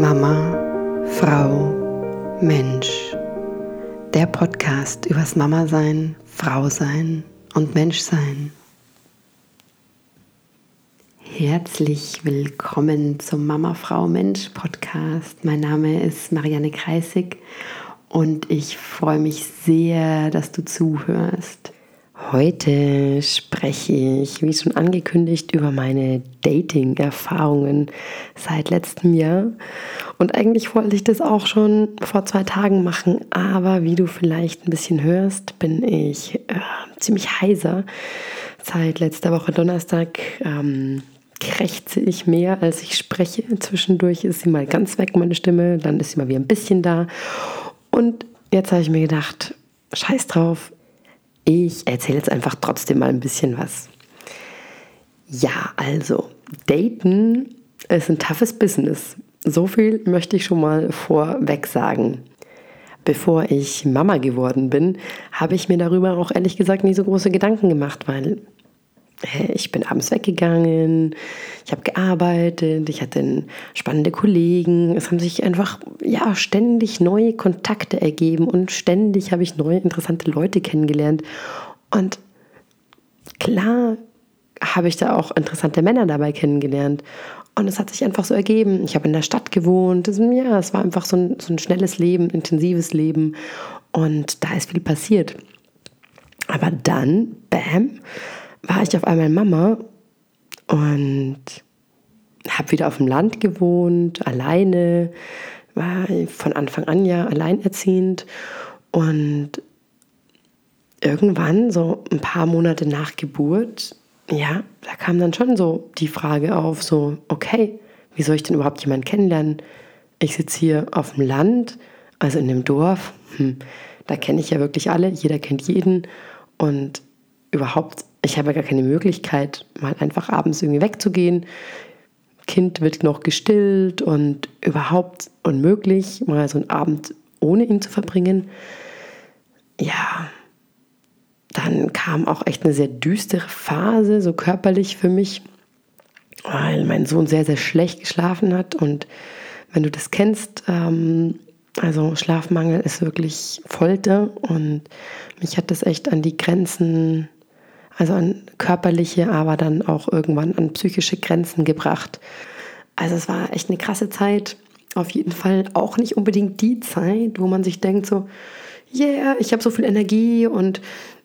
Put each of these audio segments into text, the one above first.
Mama, Frau, Mensch. Der Podcast übers Mama sein, Frau sein und Mensch sein. Herzlich willkommen zum Mama, Frau, Mensch Podcast. Mein Name ist Marianne Kreisig und ich freue mich sehr, dass du zuhörst. Heute spreche ich, wie schon angekündigt, über meine Dating-Erfahrungen seit letztem Jahr. Und eigentlich wollte ich das auch schon vor zwei Tagen machen, aber wie du vielleicht ein bisschen hörst, bin ich äh, ziemlich heiser. Seit letzter Woche Donnerstag ähm, krächze ich mehr, als ich spreche. Zwischendurch ist sie mal ganz weg, meine Stimme, dann ist sie mal wieder ein bisschen da. Und jetzt habe ich mir gedacht, scheiß drauf, ich erzähle jetzt einfach trotzdem mal ein bisschen was. Ja, also, daten ist ein toughes Business. So viel möchte ich schon mal vorweg sagen. Bevor ich Mama geworden bin, habe ich mir darüber auch ehrlich gesagt nicht so große Gedanken gemacht, weil ich bin abends weggegangen, ich habe gearbeitet, ich hatte spannende Kollegen. Es haben sich einfach ja ständig neue Kontakte ergeben und ständig habe ich neue interessante Leute kennengelernt. Und klar habe ich da auch interessante Männer dabei kennengelernt. Und es hat sich einfach so ergeben. Ich habe in der Stadt gewohnt. Ja, es war einfach so ein, so ein schnelles Leben, intensives Leben. Und da ist viel passiert. Aber dann, bam, war ich auf einmal Mama und habe wieder auf dem Land gewohnt, alleine, war von Anfang an ja alleinerziehend und irgendwann, so ein paar Monate nach Geburt, ja, da kam dann schon so die Frage auf, so, okay, wie soll ich denn überhaupt jemanden kennenlernen? Ich sitze hier auf dem Land, also in dem Dorf, hm, da kenne ich ja wirklich alle, jeder kennt jeden und überhaupt ich habe gar keine Möglichkeit, mal einfach abends irgendwie wegzugehen. Kind wird noch gestillt und überhaupt unmöglich, mal so einen Abend ohne ihn zu verbringen. Ja, dann kam auch echt eine sehr düstere Phase, so körperlich für mich, weil mein Sohn sehr, sehr schlecht geschlafen hat. Und wenn du das kennst, ähm, also Schlafmangel ist wirklich Folter und mich hat das echt an die Grenzen also an körperliche, aber dann auch irgendwann an psychische Grenzen gebracht. Also es war echt eine krasse Zeit. Auf jeden Fall auch nicht unbedingt die Zeit, wo man sich denkt so, yeah, ich habe so viel Energie und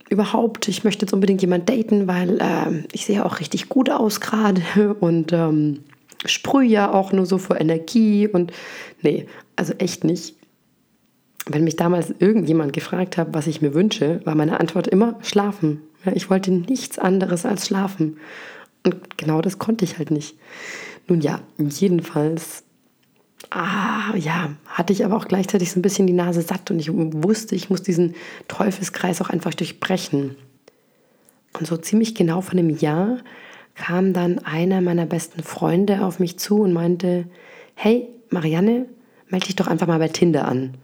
überhaupt, ich möchte jetzt unbedingt jemanden daten, weil äh, ich sehe auch richtig gut aus gerade und ähm, sprühe ja auch nur so vor Energie und nee, also echt nicht. Wenn mich damals irgendjemand gefragt hat, was ich mir wünsche, war meine Antwort immer schlafen. Ich wollte nichts anderes als schlafen. Und genau das konnte ich halt nicht. Nun ja, jedenfalls, ah, ja, hatte ich aber auch gleichzeitig so ein bisschen die Nase satt und ich wusste, ich muss diesen Teufelskreis auch einfach durchbrechen. Und so ziemlich genau von einem Jahr kam dann einer meiner besten Freunde auf mich zu und meinte, hey, Marianne, melde dich doch einfach mal bei Tinder an.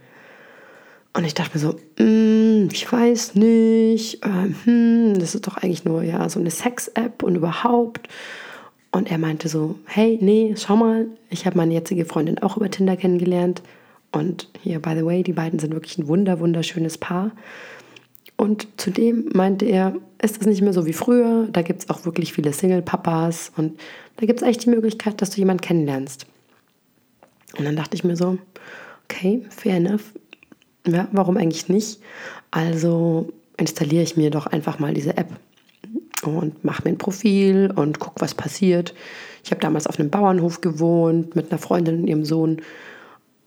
Und ich dachte mir so, mm, ich weiß nicht, äh, hm, das ist doch eigentlich nur ja so eine Sex-App und überhaupt. Und er meinte so, hey, nee, schau mal, ich habe meine jetzige Freundin auch über Tinder kennengelernt. Und hier, by the way, die beiden sind wirklich ein wunder, wunderschönes Paar. Und zudem meinte er, ist das nicht mehr so wie früher. Da gibt es auch wirklich viele Single-Papas und da gibt es echt die Möglichkeit, dass du jemanden kennenlernst. Und dann dachte ich mir so, okay, fair enough. Ja, warum eigentlich nicht? Also installiere ich mir doch einfach mal diese App und mache mir ein Profil und gucke, was passiert. Ich habe damals auf einem Bauernhof gewohnt mit einer Freundin und ihrem Sohn.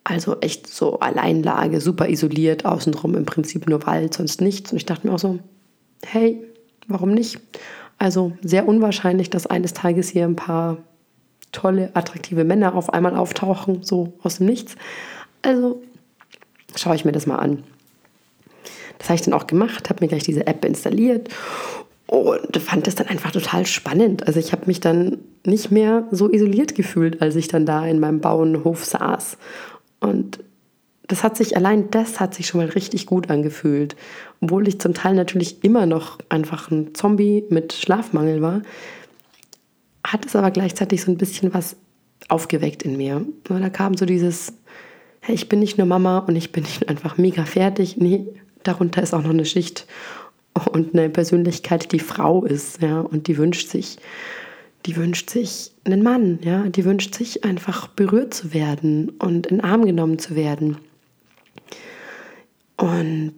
Also echt so Alleinlage, super isoliert, außenrum im Prinzip nur Wald, sonst nichts. Und ich dachte mir auch so, hey, warum nicht? Also sehr unwahrscheinlich, dass eines Tages hier ein paar tolle, attraktive Männer auf einmal auftauchen, so aus dem Nichts. Also schaue ich mir das mal an. Das habe ich dann auch gemacht, habe mir gleich diese App installiert und fand das dann einfach total spannend. Also ich habe mich dann nicht mehr so isoliert gefühlt, als ich dann da in meinem Bauernhof saß. Und das hat sich, allein das hat sich schon mal richtig gut angefühlt. Obwohl ich zum Teil natürlich immer noch einfach ein Zombie mit Schlafmangel war, hat es aber gleichzeitig so ein bisschen was aufgeweckt in mir. Da kam so dieses, hey, ich bin nicht nur Mama und ich bin nicht einfach mega fertig. Nee, darunter ist auch noch eine Schicht und eine Persönlichkeit, die Frau ist, ja, und die wünscht sich, die wünscht sich einen Mann, ja, die wünscht sich einfach berührt zu werden und in den Arm genommen zu werden. Und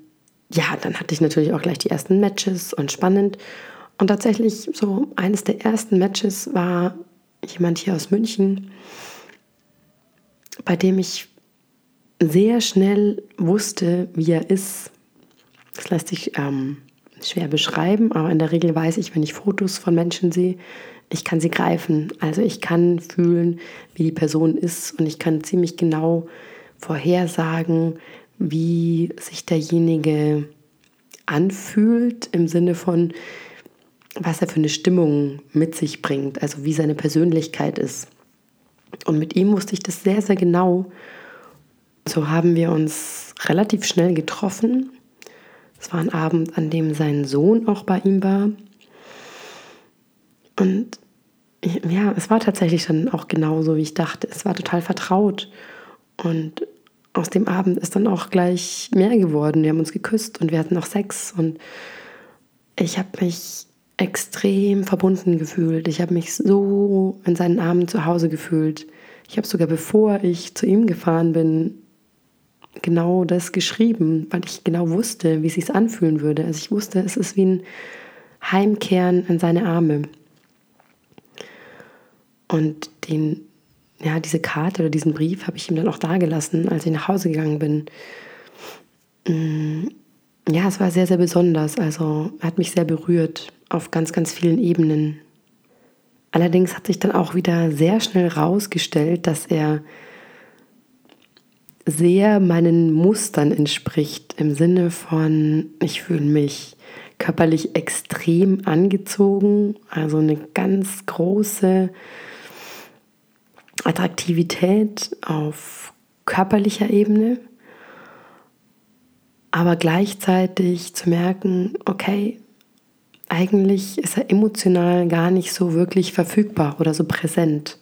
ja, dann hatte ich natürlich auch gleich die ersten Matches und spannend. Und tatsächlich so eines der ersten Matches war jemand hier aus München, bei dem ich sehr schnell wusste, wie er ist. Das lässt sich ähm, schwer beschreiben, aber in der Regel weiß ich, wenn ich Fotos von Menschen sehe, ich kann sie greifen. Also ich kann fühlen, wie die Person ist und ich kann ziemlich genau vorhersagen, wie sich derjenige anfühlt im Sinne von, was er für eine Stimmung mit sich bringt, also wie seine Persönlichkeit ist. Und mit ihm wusste ich das sehr, sehr genau. So haben wir uns relativ schnell getroffen. Es war ein Abend, an dem sein Sohn auch bei ihm war. Und ja, es war tatsächlich dann auch genauso, wie ich dachte. Es war total vertraut. Und aus dem Abend ist dann auch gleich mehr geworden. Wir haben uns geküsst und wir hatten noch Sex. Und ich habe mich extrem verbunden gefühlt. Ich habe mich so in seinen Armen zu Hause gefühlt. Ich habe sogar bevor ich zu ihm gefahren bin, genau das geschrieben, weil ich genau wusste, wie es sich anfühlen würde. Also ich wusste, es ist wie ein Heimkehren in seine Arme. Und den, ja, diese Karte oder diesen Brief habe ich ihm dann auch dagelassen, als ich nach Hause gegangen bin. Mm, ja, es war sehr, sehr besonders. Also er hat mich sehr berührt auf ganz, ganz vielen Ebenen. Allerdings hat sich dann auch wieder sehr schnell herausgestellt, dass er sehr meinen Mustern entspricht, im Sinne von, ich fühle mich körperlich extrem angezogen, also eine ganz große Attraktivität auf körperlicher Ebene, aber gleichzeitig zu merken, okay, eigentlich ist er emotional gar nicht so wirklich verfügbar oder so präsent.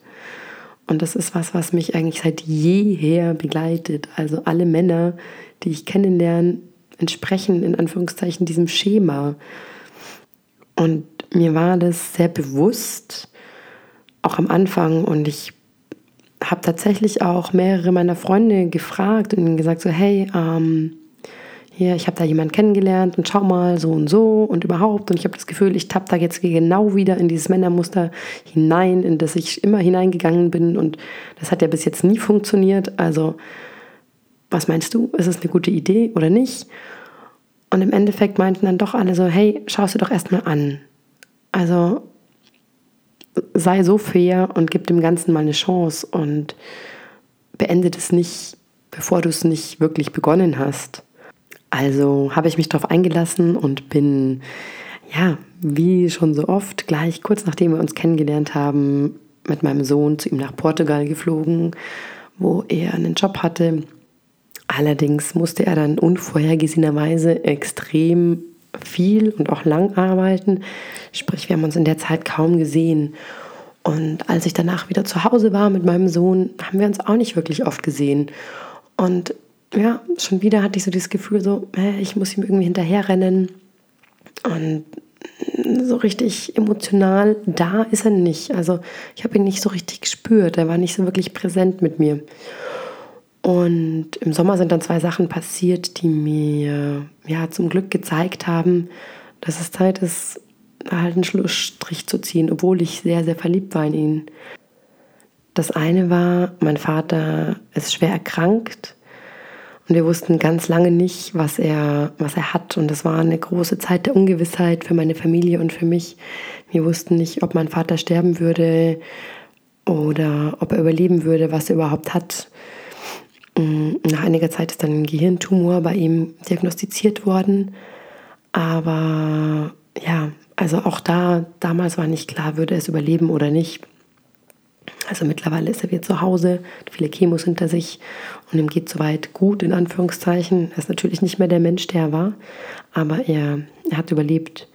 Und das ist was, was mich eigentlich seit jeher begleitet. Also alle Männer, die ich kennenlerne, entsprechen in Anführungszeichen diesem Schema. Und mir war das sehr bewusst, auch am Anfang. Und ich habe tatsächlich auch mehrere meiner Freunde gefragt und gesagt, so hey, ähm, hier, ich habe da jemanden kennengelernt und schau mal so und so und überhaupt. Und ich habe das Gefühl, ich tapp da jetzt genau wieder in dieses Männermuster hinein, in das ich immer hineingegangen bin. Und das hat ja bis jetzt nie funktioniert. Also, was meinst du? Ist es eine gute Idee oder nicht? Und im Endeffekt meinten dann doch alle so, hey, schau es dir doch erstmal an. Also sei so fair und gib dem Ganzen mal eine Chance und beende es nicht, bevor du es nicht wirklich begonnen hast. Also habe ich mich darauf eingelassen und bin, ja, wie schon so oft, gleich kurz nachdem wir uns kennengelernt haben, mit meinem Sohn zu ihm nach Portugal geflogen, wo er einen Job hatte. Allerdings musste er dann unvorhergesehenerweise extrem viel und auch lang arbeiten. Sprich, wir haben uns in der Zeit kaum gesehen. Und als ich danach wieder zu Hause war mit meinem Sohn, haben wir uns auch nicht wirklich oft gesehen. Und ja, schon wieder hatte ich so dieses Gefühl, so, ich muss ihm irgendwie hinterherrennen. Und so richtig emotional da ist er nicht. Also ich habe ihn nicht so richtig gespürt. Er war nicht so wirklich präsent mit mir. Und im Sommer sind dann zwei Sachen passiert, die mir ja zum Glück gezeigt haben, dass es Zeit ist, halt einen Schlussstrich zu ziehen, obwohl ich sehr, sehr verliebt war in ihn. Das eine war, mein Vater ist schwer erkrankt und wir wussten ganz lange nicht, was er, was er hat. Und das war eine große Zeit der Ungewissheit für meine Familie und für mich. Wir wussten nicht, ob mein Vater sterben würde oder ob er überleben würde, was er überhaupt hat. Mm, nach einiger Zeit ist dann ein Gehirntumor bei ihm diagnostiziert worden. Aber ja, also auch da, damals war nicht klar, würde er es überleben oder nicht. Also mittlerweile ist er wieder zu Hause, viele Chemos hinter sich und ihm geht soweit gut, in Anführungszeichen. Er ist natürlich nicht mehr der Mensch, der er war, aber er, er hat überlebt.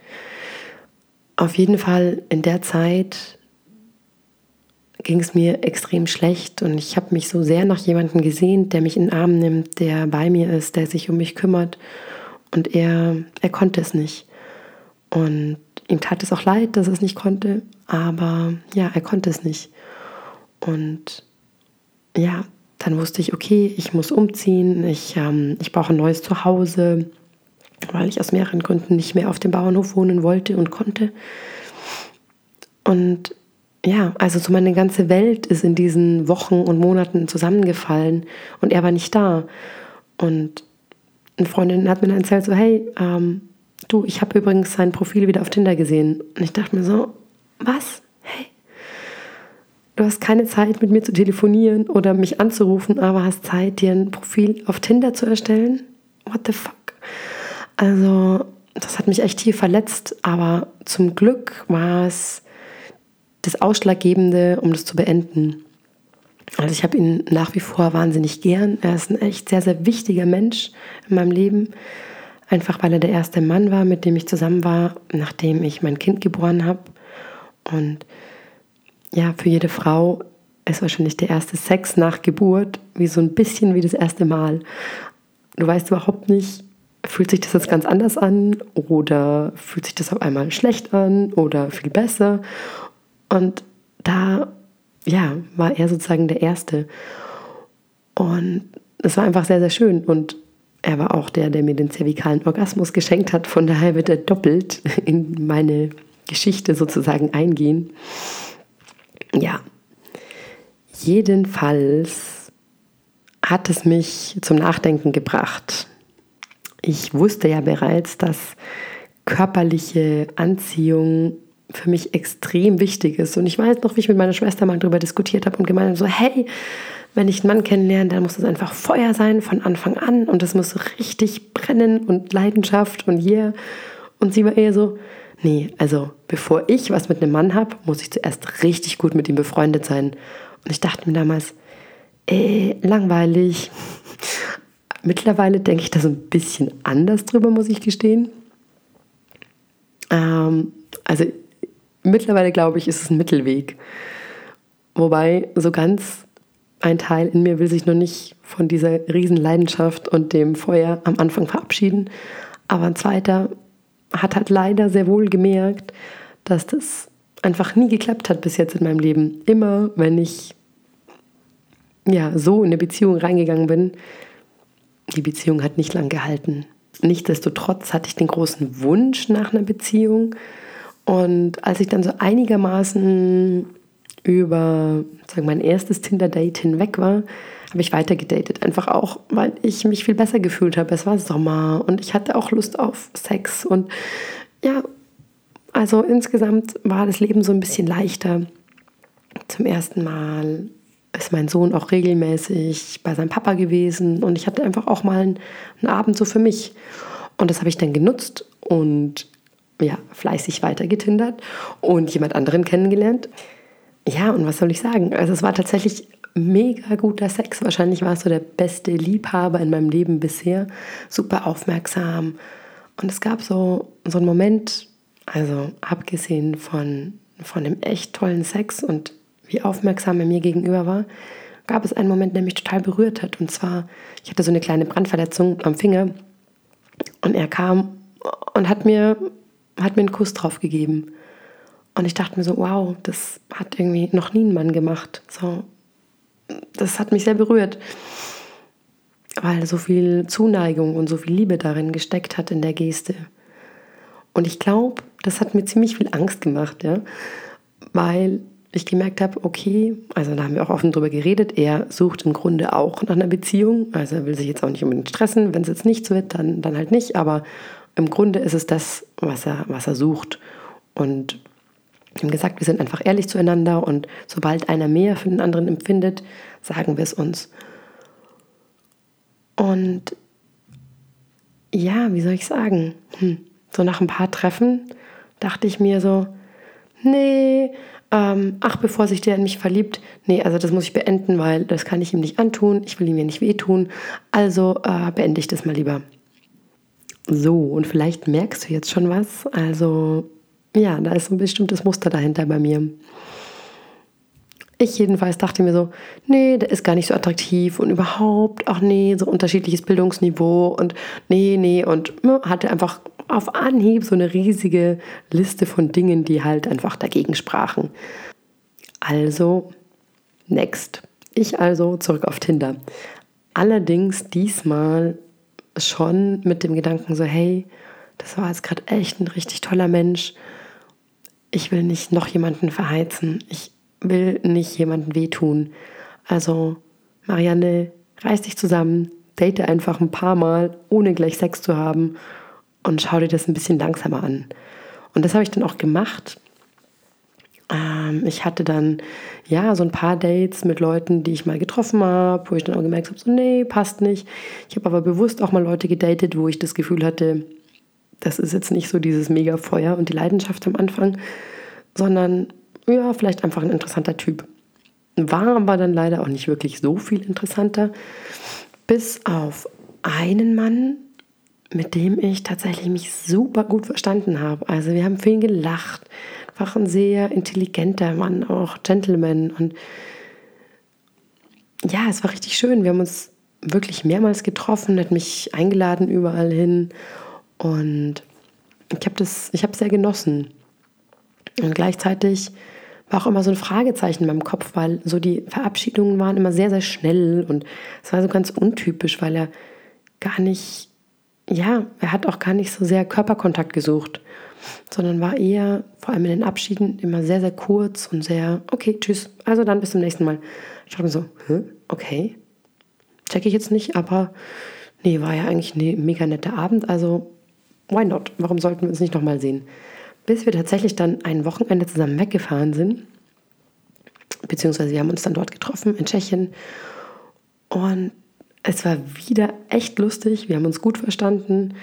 Auf jeden Fall in der Zeit ging es mir extrem schlecht und ich habe mich so sehr nach jemandem gesehen, der mich in den Arm nimmt, der bei mir ist, der sich um mich kümmert und er, er konnte es nicht. Und ihm tat es auch leid, dass er es nicht konnte, aber ja, er konnte es nicht. Und ja, dann wusste ich, okay, ich muss umziehen, ich, ähm, ich brauche ein neues Zuhause, weil ich aus mehreren Gründen nicht mehr auf dem Bauernhof wohnen wollte und konnte. Und ja, also so meine ganze Welt ist in diesen Wochen und Monaten zusammengefallen und er war nicht da. Und eine Freundin hat mir dann erzählt, so, hey, ähm, du, ich habe übrigens sein Profil wieder auf Tinder gesehen. Und ich dachte mir so, was? Du hast keine Zeit mit mir zu telefonieren oder mich anzurufen, aber hast Zeit, dir ein Profil auf Tinder zu erstellen? What the fuck? Also, das hat mich echt tief verletzt, aber zum Glück war es das Ausschlaggebende, um das zu beenden. Also ich habe ihn nach wie vor wahnsinnig gern. Er ist ein echt sehr, sehr wichtiger Mensch in meinem Leben. Einfach weil er der erste Mann war, mit dem ich zusammen war, nachdem ich mein Kind geboren habe. Und ja, für jede Frau ist wahrscheinlich der erste Sex nach Geburt wie so ein bisschen wie das erste Mal. Du weißt überhaupt nicht, fühlt sich das jetzt ganz anders an oder fühlt sich das auf einmal schlecht an oder viel besser. Und da, ja, war er sozusagen der Erste. Und es war einfach sehr, sehr schön. Und er war auch der, der mir den zervikalen Orgasmus geschenkt hat. Von daher wird er doppelt in meine Geschichte sozusagen eingehen. Ja, jedenfalls hat es mich zum Nachdenken gebracht. Ich wusste ja bereits, dass körperliche Anziehung für mich extrem wichtig ist. Und ich weiß noch, wie ich mit meiner Schwester mal darüber diskutiert habe und gemeint habe, so, hey, wenn ich einen Mann kennenlerne, dann muss es einfach Feuer sein von Anfang an und das muss richtig brennen und Leidenschaft und yeah. Und sie war eher so, nee, also bevor ich was mit einem Mann habe, muss ich zuerst richtig gut mit ihm befreundet sein. Und ich dachte mir damals, äh, langweilig. Mittlerweile denke ich da so ein bisschen anders drüber, muss ich gestehen. Ähm, also mittlerweile glaube ich, ist es ein Mittelweg. Wobei so ganz ein Teil in mir will sich noch nicht von dieser Riesenleidenschaft und dem Feuer am Anfang verabschieden. Aber ein zweiter hat halt leider sehr wohl gemerkt, dass das einfach nie geklappt hat bis jetzt in meinem Leben. Immer, wenn ich ja so in eine Beziehung reingegangen bin, die Beziehung hat nicht lang gehalten. Nichtsdestotrotz hatte ich den großen Wunsch nach einer Beziehung, und als ich dann so einigermaßen über sagen, mein erstes Tinder-Date hinweg war, habe ich weiter gedatet. Einfach auch, weil ich mich viel besser gefühlt habe. Es war Sommer und ich hatte auch Lust auf Sex. Und ja, also insgesamt war das Leben so ein bisschen leichter. Zum ersten Mal ist mein Sohn auch regelmäßig bei seinem Papa gewesen und ich hatte einfach auch mal einen, einen Abend so für mich. Und das habe ich dann genutzt und ja, fleißig weitergetindert und jemand anderen kennengelernt. Ja, und was soll ich sagen? Also es war tatsächlich mega guter Sex. Wahrscheinlich war es so der beste Liebhaber in meinem Leben bisher. Super aufmerksam. Und es gab so, so einen Moment, also abgesehen von, von dem echt tollen Sex und wie aufmerksam er mir gegenüber war, gab es einen Moment, der mich total berührt hat. Und zwar, ich hatte so eine kleine Brandverletzung am Finger und er kam und hat mir hat mir einen Kuss drauf gegeben. Und ich dachte mir so, wow, das hat irgendwie noch nie ein Mann gemacht. So, das hat mich sehr berührt, weil so viel Zuneigung und so viel Liebe darin gesteckt hat in der Geste. Und ich glaube, das hat mir ziemlich viel Angst gemacht, ja, weil ich gemerkt habe, okay, also da haben wir auch offen drüber geredet, er sucht im Grunde auch nach einer Beziehung, also er will sich jetzt auch nicht unbedingt stressen, wenn es jetzt nichts wird, dann, dann halt nicht, aber im Grunde ist es das, was er, was er sucht. Und wir haben gesagt, wir sind einfach ehrlich zueinander und sobald einer mehr für den anderen empfindet, sagen wir es uns. Und ja, wie soll ich sagen? Hm. So nach ein paar Treffen dachte ich mir so, nee, ähm, ach, bevor sich der in mich verliebt, nee, also das muss ich beenden, weil das kann ich ihm nicht antun, ich will ihm ja nicht wehtun, also äh, beende ich das mal lieber. So, und vielleicht merkst du jetzt schon was. Also, ja, da ist ein bestimmtes Muster dahinter bei mir. Ich jedenfalls dachte mir so, nee, der ist gar nicht so attraktiv und überhaupt, ach nee, so unterschiedliches Bildungsniveau und nee, nee und ja, hatte einfach auf Anhieb so eine riesige Liste von Dingen, die halt einfach dagegen sprachen. Also, next. Ich also zurück auf Tinder. Allerdings diesmal schon mit dem Gedanken so, hey, das war jetzt gerade echt ein richtig toller Mensch. Ich will nicht noch jemanden verheizen. Ich will nicht jemanden wehtun. Also, Marianne, reiß dich zusammen, date einfach ein paar Mal, ohne gleich Sex zu haben und schau dir das ein bisschen langsamer an. Und das habe ich dann auch gemacht. Ähm, ich hatte dann ja so ein paar Dates mit Leuten, die ich mal getroffen habe, wo ich dann auch gemerkt habe, so nee, passt nicht. Ich habe aber bewusst auch mal Leute gedatet, wo ich das Gefühl hatte, das ist jetzt nicht so dieses mega Feuer und die Leidenschaft am Anfang, sondern ja, vielleicht einfach ein interessanter Typ. War aber dann leider auch nicht wirklich so viel interessanter, bis auf einen Mann, mit dem ich tatsächlich mich super gut verstanden habe. Also wir haben viel gelacht, war ein sehr intelligenter Mann, auch Gentleman und ja, es war richtig schön. Wir haben uns wirklich mehrmals getroffen, hat mich eingeladen überall hin und ich habe das, ich habe sehr genossen. Und gleichzeitig war auch immer so ein Fragezeichen in meinem Kopf, weil so die Verabschiedungen waren immer sehr, sehr schnell und es war so ganz untypisch, weil er gar nicht, ja, er hat auch gar nicht so sehr Körperkontakt gesucht, sondern war eher, vor allem in den Abschieden, immer sehr, sehr kurz und sehr, okay, tschüss, also dann bis zum nächsten Mal. Ich dachte mir so, Hä? okay, check ich jetzt nicht, aber nee, war ja eigentlich ein mega netter Abend, also why not? Warum sollten wir uns nicht nochmal sehen? bis wir tatsächlich dann ein Wochenende zusammen weggefahren sind. Beziehungsweise wir haben uns dann dort getroffen in Tschechien. Und es war wieder echt lustig. Wir haben uns gut verstanden.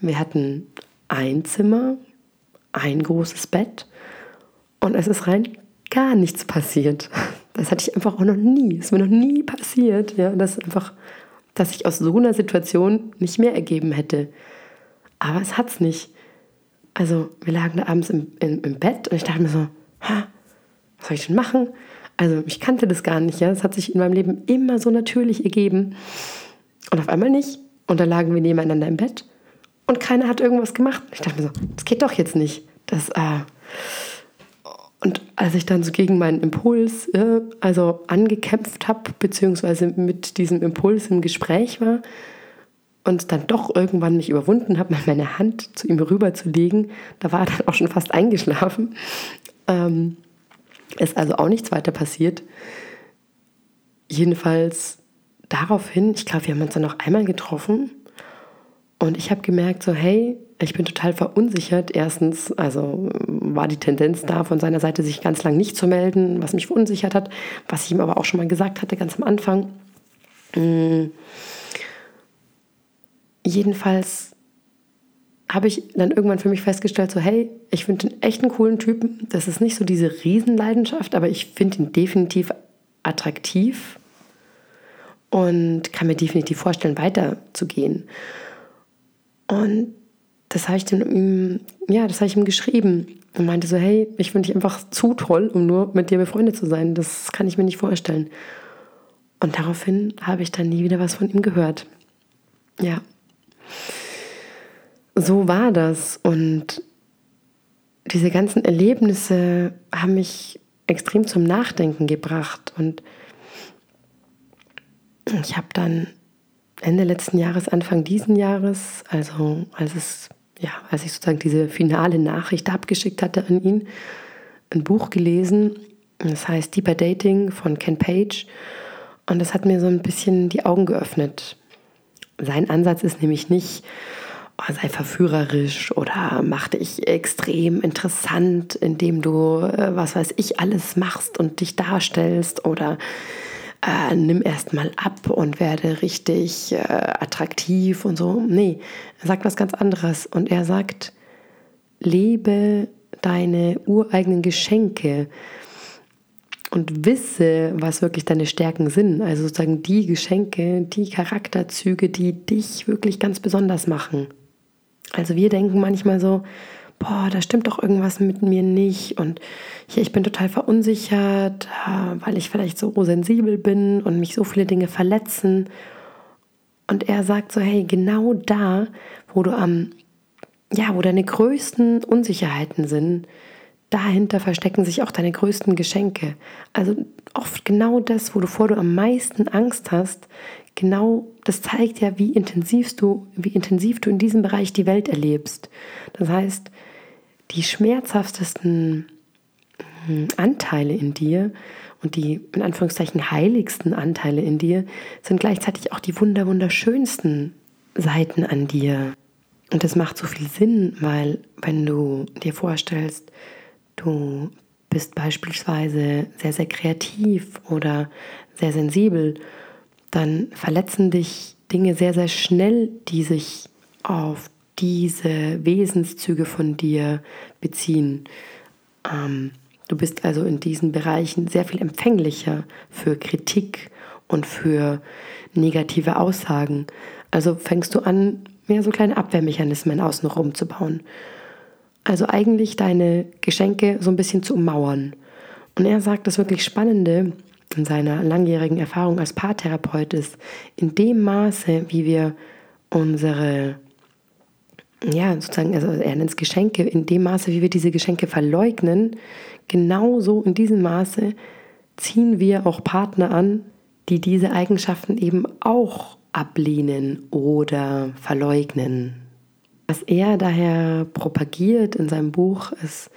Wir hatten ein Zimmer, ein großes Bett und es ist rein gar nichts passiert. Das hatte ich einfach auch noch nie. Es ist mir noch nie passiert. Ja, dass einfach, dass ich aus so einer Situation nicht mehr ergeben hätte. Aber es hat es nicht. Also wir lagen da abends im, im, im Bett und ich dachte mir so, ha, was soll ich denn machen? Also ich kannte das gar nicht, ja. Es hat sich in meinem Leben immer so natürlich ergeben. Und auf einmal nicht. Und da lagen wir nebeneinander im Bett und keiner hat irgendwas gemacht. Ich dachte mir so, das geht doch jetzt nicht. Das, äh und als ich dann so gegen meinen Impuls, äh, also angekämpft habe, beziehungsweise mit diesem Impuls im Gespräch war, und dann doch irgendwann mich überwunden habe, meine Hand zu ihm rüberzulegen. Da war er dann auch schon fast eingeschlafen. Ähm, ist also auch nichts weiter passiert. Jedenfalls daraufhin, ich glaube, wir haben uns dann noch einmal getroffen und ich habe gemerkt, so, hey, ich bin total verunsichert. Erstens, also war die Tendenz da von seiner Seite, sich ganz lang nicht zu melden, was mich verunsichert hat, was ich ihm aber auch schon mal gesagt hatte, ganz am Anfang. Mmh jedenfalls habe ich dann irgendwann für mich festgestellt, so hey, ich finde ihn echt einen coolen Typen. Das ist nicht so diese Riesenleidenschaft, aber ich finde ihn definitiv attraktiv und kann mir definitiv vorstellen, weiterzugehen. Und das habe ich dann ihm, ja, das habe ich ihm geschrieben und meinte so, hey, ich finde dich einfach zu toll, um nur mit dir befreundet zu sein. Das kann ich mir nicht vorstellen. Und daraufhin habe ich dann nie wieder was von ihm gehört. Ja, so war das. Und diese ganzen Erlebnisse haben mich extrem zum Nachdenken gebracht. Und ich habe dann Ende letzten Jahres, Anfang diesen Jahres, also als es ja, als ich sozusagen diese finale Nachricht abgeschickt hatte an ihn, ein Buch gelesen. Das heißt Deeper Dating von Ken Page. Und das hat mir so ein bisschen die Augen geöffnet. Sein Ansatz ist nämlich nicht, oh, sei verführerisch oder mach dich extrem interessant, indem du, äh, was weiß ich, alles machst und dich darstellst oder äh, nimm erst mal ab und werde richtig äh, attraktiv und so. Nee, er sagt was ganz anderes und er sagt, lebe deine ureigenen Geschenke und wisse, was wirklich deine Stärken sind. Also sozusagen die Geschenke, die Charakterzüge, die dich wirklich ganz besonders machen. Also wir denken manchmal so, boah, da stimmt doch irgendwas mit mir nicht und hier, ich bin total verunsichert, weil ich vielleicht so sensibel bin und mich so viele Dinge verletzen. Und er sagt so, hey, genau da, wo du am, ja, wo deine größten Unsicherheiten sind, dahinter verstecken sich auch deine größten Geschenke. Also oft genau das, wo du vor du am meisten Angst hast, genau das zeigt ja, wie intensiv du, wie intensiv du in diesem Bereich die Welt erlebst. Das heißt, die schmerzhaftesten hm, Anteile in dir und die in Anführungszeichen heiligsten Anteile in dir sind gleichzeitig auch die wunder wunderschönsten Seiten an dir. Und das macht so viel Sinn, weil wenn du dir vorstellst, du bist beispielsweise sehr, sehr kreativ oder sehr sensibel, dann verletzen dich Dinge sehr, sehr schnell, die sich auf diese Wesenszüge von dir beziehen. Ähm, du bist also in diesen Bereichen sehr viel empfänglicher für Kritik und für negative Aussagen. Also fängst du an, mehr so kleine Abwehrmechanismen außenrum zu bauen. Also eigentlich deine Geschenke so ein bisschen zu ummauern. Und er sagt, das wirklich Spannende in seiner langjährigen Erfahrung als Paartherapeut ist, in dem Maße, wie wir unsere ja, sozusagen, also er nennt es Geschenke, in dem Maße, wie wir diese Geschenke verleugnen, genauso in diesem Maße ziehen wir auch Partner an, die diese Eigenschaften eben auch ablehnen oder verleugnen. Was er daher propagiert in seinem Buch ist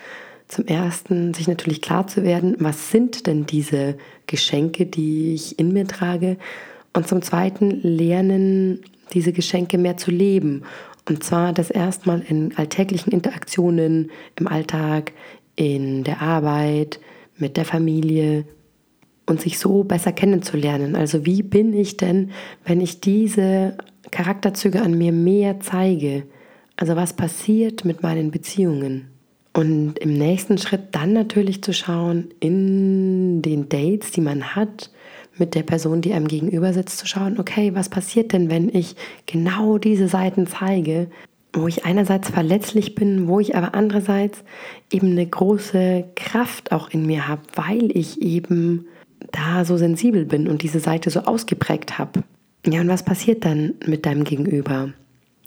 zum ersten, sich natürlich klar zu werden, was sind denn diese Geschenke, die ich in mir trage? Und zum zweiten lernen, diese Geschenke mehr zu leben und zwar das erstmal in alltäglichen Interaktionen im Alltag, in der Arbeit, mit der Familie und sich so besser kennenzulernen. Also wie bin ich denn, wenn ich diese Charakterzüge an mir mehr zeige? Also was passiert mit meinen Beziehungen? Und im nächsten Schritt dann natürlich zu schauen, in den Dates, die man hat, mit der Person, die einem gegenüber sitzt, zu schauen, okay, was passiert denn, wenn ich genau diese Seiten zeige, wo ich einerseits verletzlich bin, wo ich aber andererseits eben eine große Kraft auch in mir habe, weil ich eben da so sensibel bin und diese Seite so ausgeprägt habe. Ja, und was passiert dann mit deinem Gegenüber?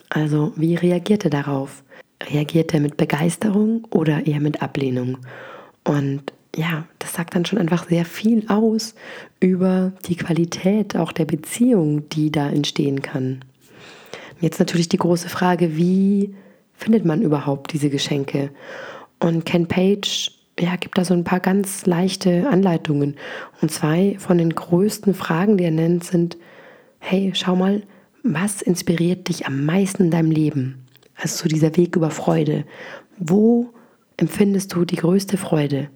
Also, wie reagiert er darauf? Reagiert er mit Begeisterung oder eher mit Ablehnung? Und ja, das sagt dann schon einfach sehr viel aus über die Qualität auch der Beziehung, die da entstehen kann. Jetzt natürlich die große Frage, wie findet man überhaupt diese Geschenke? Und Ken Page ja, gibt da so ein paar ganz leichte Anleitungen. Und zwei von den größten Fragen, die er nennt, sind, hey, schau mal, was inspiriert dich am meisten in deinem Leben? Also so dieser Weg über Freude. Wo empfindest du die größte Freude?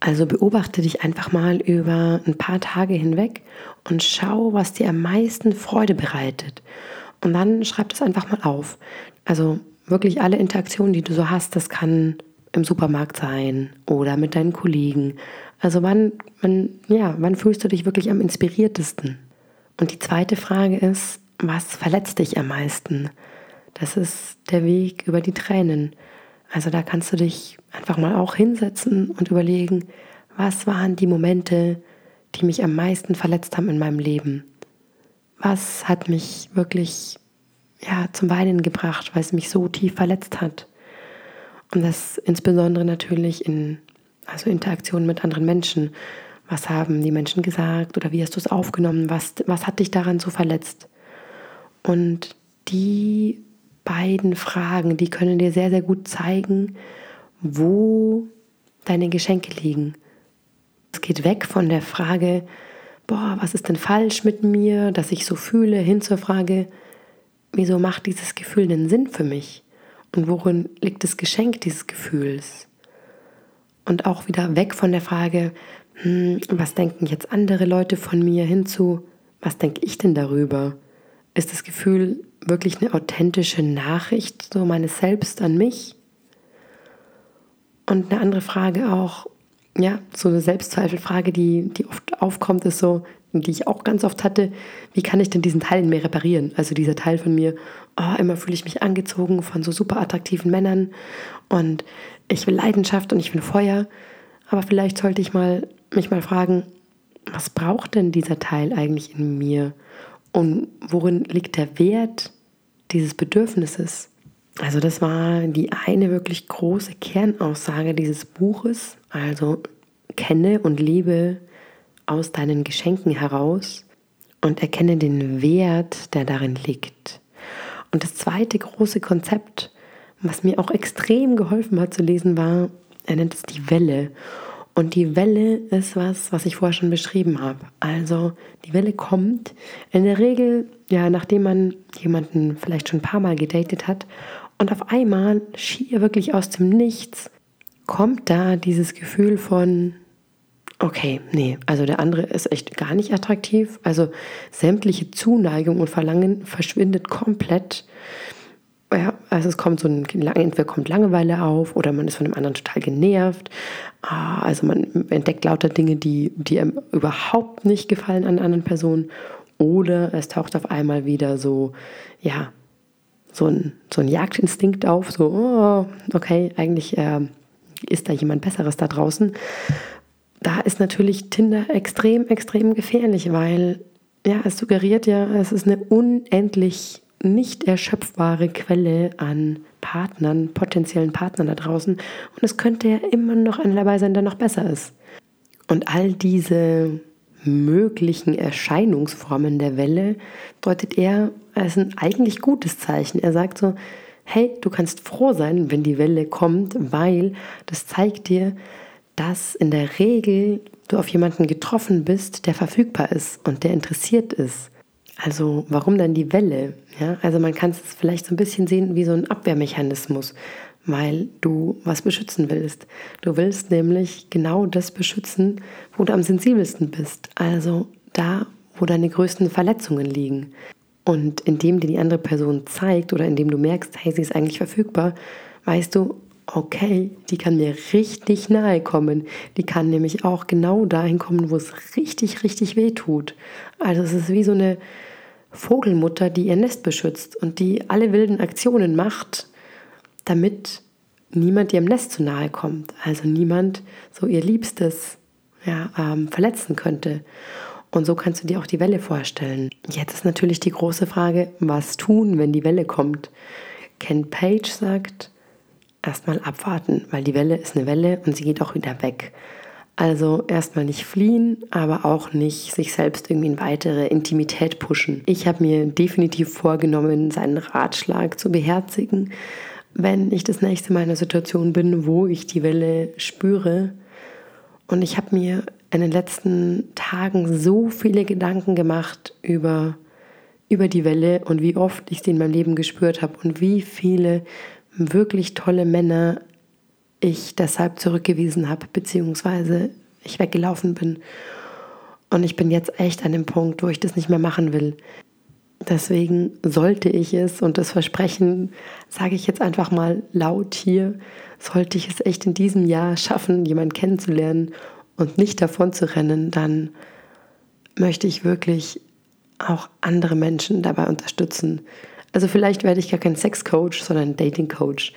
Also beobachte dich einfach mal über ein paar Tage hinweg und schau, was dir am meisten Freude bereitet. Und dann schreib das einfach mal auf. Also wirklich alle Interaktionen, die du so hast, das kann im Supermarkt sein oder mit deinen Kollegen. Also wann, wann, ja, wann fühlst du dich wirklich am inspiriertesten? Und die zweite Frage ist, was verletzt dich am meisten? Das ist der Weg über die Tränen. Also da kannst du dich einfach mal auch hinsetzen und überlegen, was waren die Momente, die mich am meisten verletzt haben in meinem Leben? Was hat mich wirklich ja, zum Weinen gebracht, weil es mich so tief verletzt hat? Und das insbesondere natürlich in also Interaktionen mit anderen Menschen. Was haben die Menschen gesagt oder wie hast du es aufgenommen? Was, was hat dich daran so verletzt? Und die beiden Fragen, die können dir sehr, sehr gut zeigen, wo deine Geschenke liegen. Es geht weg von der Frage, boah, was ist denn falsch mit mir, dass ich so fühle, hin zur Frage, wieso macht dieses Gefühl denn Sinn für mich? Und worin liegt das Geschenk dieses Gefühls? Und auch wieder weg von der Frage, hm, was denken jetzt andere Leute von mir, hinzu, was denke ich denn darüber? Ist das Gefühl wirklich eine authentische Nachricht so meines Selbst an mich? Und eine andere Frage auch, ja, so eine Selbstzweifelfrage, die, die oft aufkommt, ist so, die ich auch ganz oft hatte, wie kann ich denn diesen Teil in mir reparieren? Also dieser Teil von mir, oh, immer fühle ich mich angezogen von so super attraktiven Männern und ich will Leidenschaft und ich will Feuer. Aber vielleicht sollte ich mal mich mal fragen, was braucht denn dieser Teil eigentlich in mir? Und worin liegt der Wert dieses Bedürfnisses? Also das war die eine wirklich große Kernaussage dieses Buches. Also kenne und lebe aus deinen Geschenken heraus und erkenne den Wert, der darin liegt. Und das zweite große Konzept, was mir auch extrem geholfen hat zu lesen, war, er nennt es die Welle. Und die Welle ist was, was ich vorher schon beschrieben habe. Also die Welle kommt in der Regel, ja, nachdem man jemanden vielleicht schon ein paar Mal gedatet hat und auf einmal schier wirklich aus dem Nichts kommt da dieses Gefühl von, okay, nee, also der andere ist echt gar nicht attraktiv. Also sämtliche Zuneigung und Verlangen verschwindet komplett. Ja, also es kommt so ein, entweder kommt Langeweile auf oder man ist von dem anderen total genervt. Ah, also man entdeckt lauter Dinge, die, die einem überhaupt nicht gefallen an anderen Personen. Oder es taucht auf einmal wieder so, ja, so ein, so ein Jagdinstinkt auf, so, oh, okay, eigentlich äh, ist da jemand Besseres da draußen da ist natürlich Tinder extrem, extrem gefährlich, weil ja, es suggeriert ja, es ist eine unendlich nicht erschöpfbare Quelle an Partnern, potenziellen Partnern da draußen. Und es könnte ja immer noch einer dabei sein, der noch besser ist. Und all diese möglichen Erscheinungsformen der Welle deutet er als ein eigentlich gutes Zeichen. Er sagt so, hey, du kannst froh sein, wenn die Welle kommt, weil das zeigt dir, dass in der Regel du auf jemanden getroffen bist, der verfügbar ist und der interessiert ist. Also warum dann die Welle? Ja, also man kann es vielleicht so ein bisschen sehen wie so ein Abwehrmechanismus, weil du was beschützen willst. Du willst nämlich genau das beschützen, wo du am sensibelsten bist. Also da, wo deine größten Verletzungen liegen. Und indem dir die andere Person zeigt oder indem du merkst, hey, sie ist eigentlich verfügbar, weißt du, okay, die kann mir richtig nahe kommen. Die kann nämlich auch genau dahin kommen, wo es richtig, richtig weh tut. Also es ist wie so eine Vogelmutter, die ihr Nest beschützt und die alle wilden Aktionen macht, damit niemand ihrem Nest zu nahe kommt. Also niemand so ihr Liebstes ja, ähm, verletzen könnte. Und so kannst du dir auch die Welle vorstellen. Jetzt ist natürlich die große Frage, was tun, wenn die Welle kommt? Ken Page sagt, erstmal abwarten, weil die Welle ist eine Welle und sie geht auch wieder weg. Also erstmal nicht fliehen, aber auch nicht sich selbst irgendwie in weitere Intimität pushen. Ich habe mir definitiv vorgenommen, seinen Ratschlag zu beherzigen, wenn ich das nächste Mal in einer Situation bin, wo ich die Welle spüre. Und ich habe mir in den letzten Tagen so viele Gedanken gemacht über, über die Welle und wie oft ich sie in meinem Leben gespürt habe und wie viele wirklich tolle Männer ich deshalb zurückgewiesen habe, beziehungsweise ich weggelaufen bin. Und ich bin jetzt echt an dem Punkt, wo ich das nicht mehr machen will. Deswegen sollte ich es, und das Versprechen sage ich jetzt einfach mal laut hier, sollte ich es echt in diesem Jahr schaffen, jemanden kennenzulernen und nicht davon zu rennen, dann möchte ich wirklich auch andere Menschen dabei unterstützen, also vielleicht werde ich gar kein Sexcoach, sondern Dating-Coach.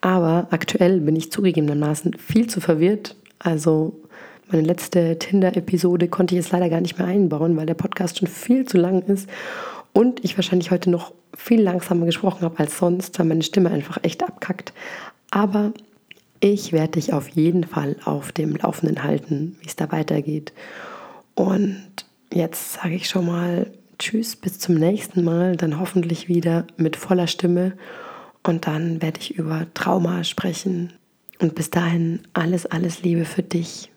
Aber aktuell bin ich zugegebenermaßen viel zu verwirrt. Also meine letzte Tinder-Episode konnte ich jetzt leider gar nicht mehr einbauen, weil der Podcast schon viel zu lang ist und ich wahrscheinlich heute noch viel langsamer gesprochen habe als sonst, weil meine Stimme einfach echt abkackt. Aber ich werde dich auf jeden Fall auf dem Laufenden halten, wie es da weitergeht. Und jetzt sage ich schon mal Tschüss, bis zum nächsten Mal, dann hoffentlich wieder mit voller Stimme und dann werde ich über Trauma sprechen. Und bis dahin alles, alles Liebe für dich.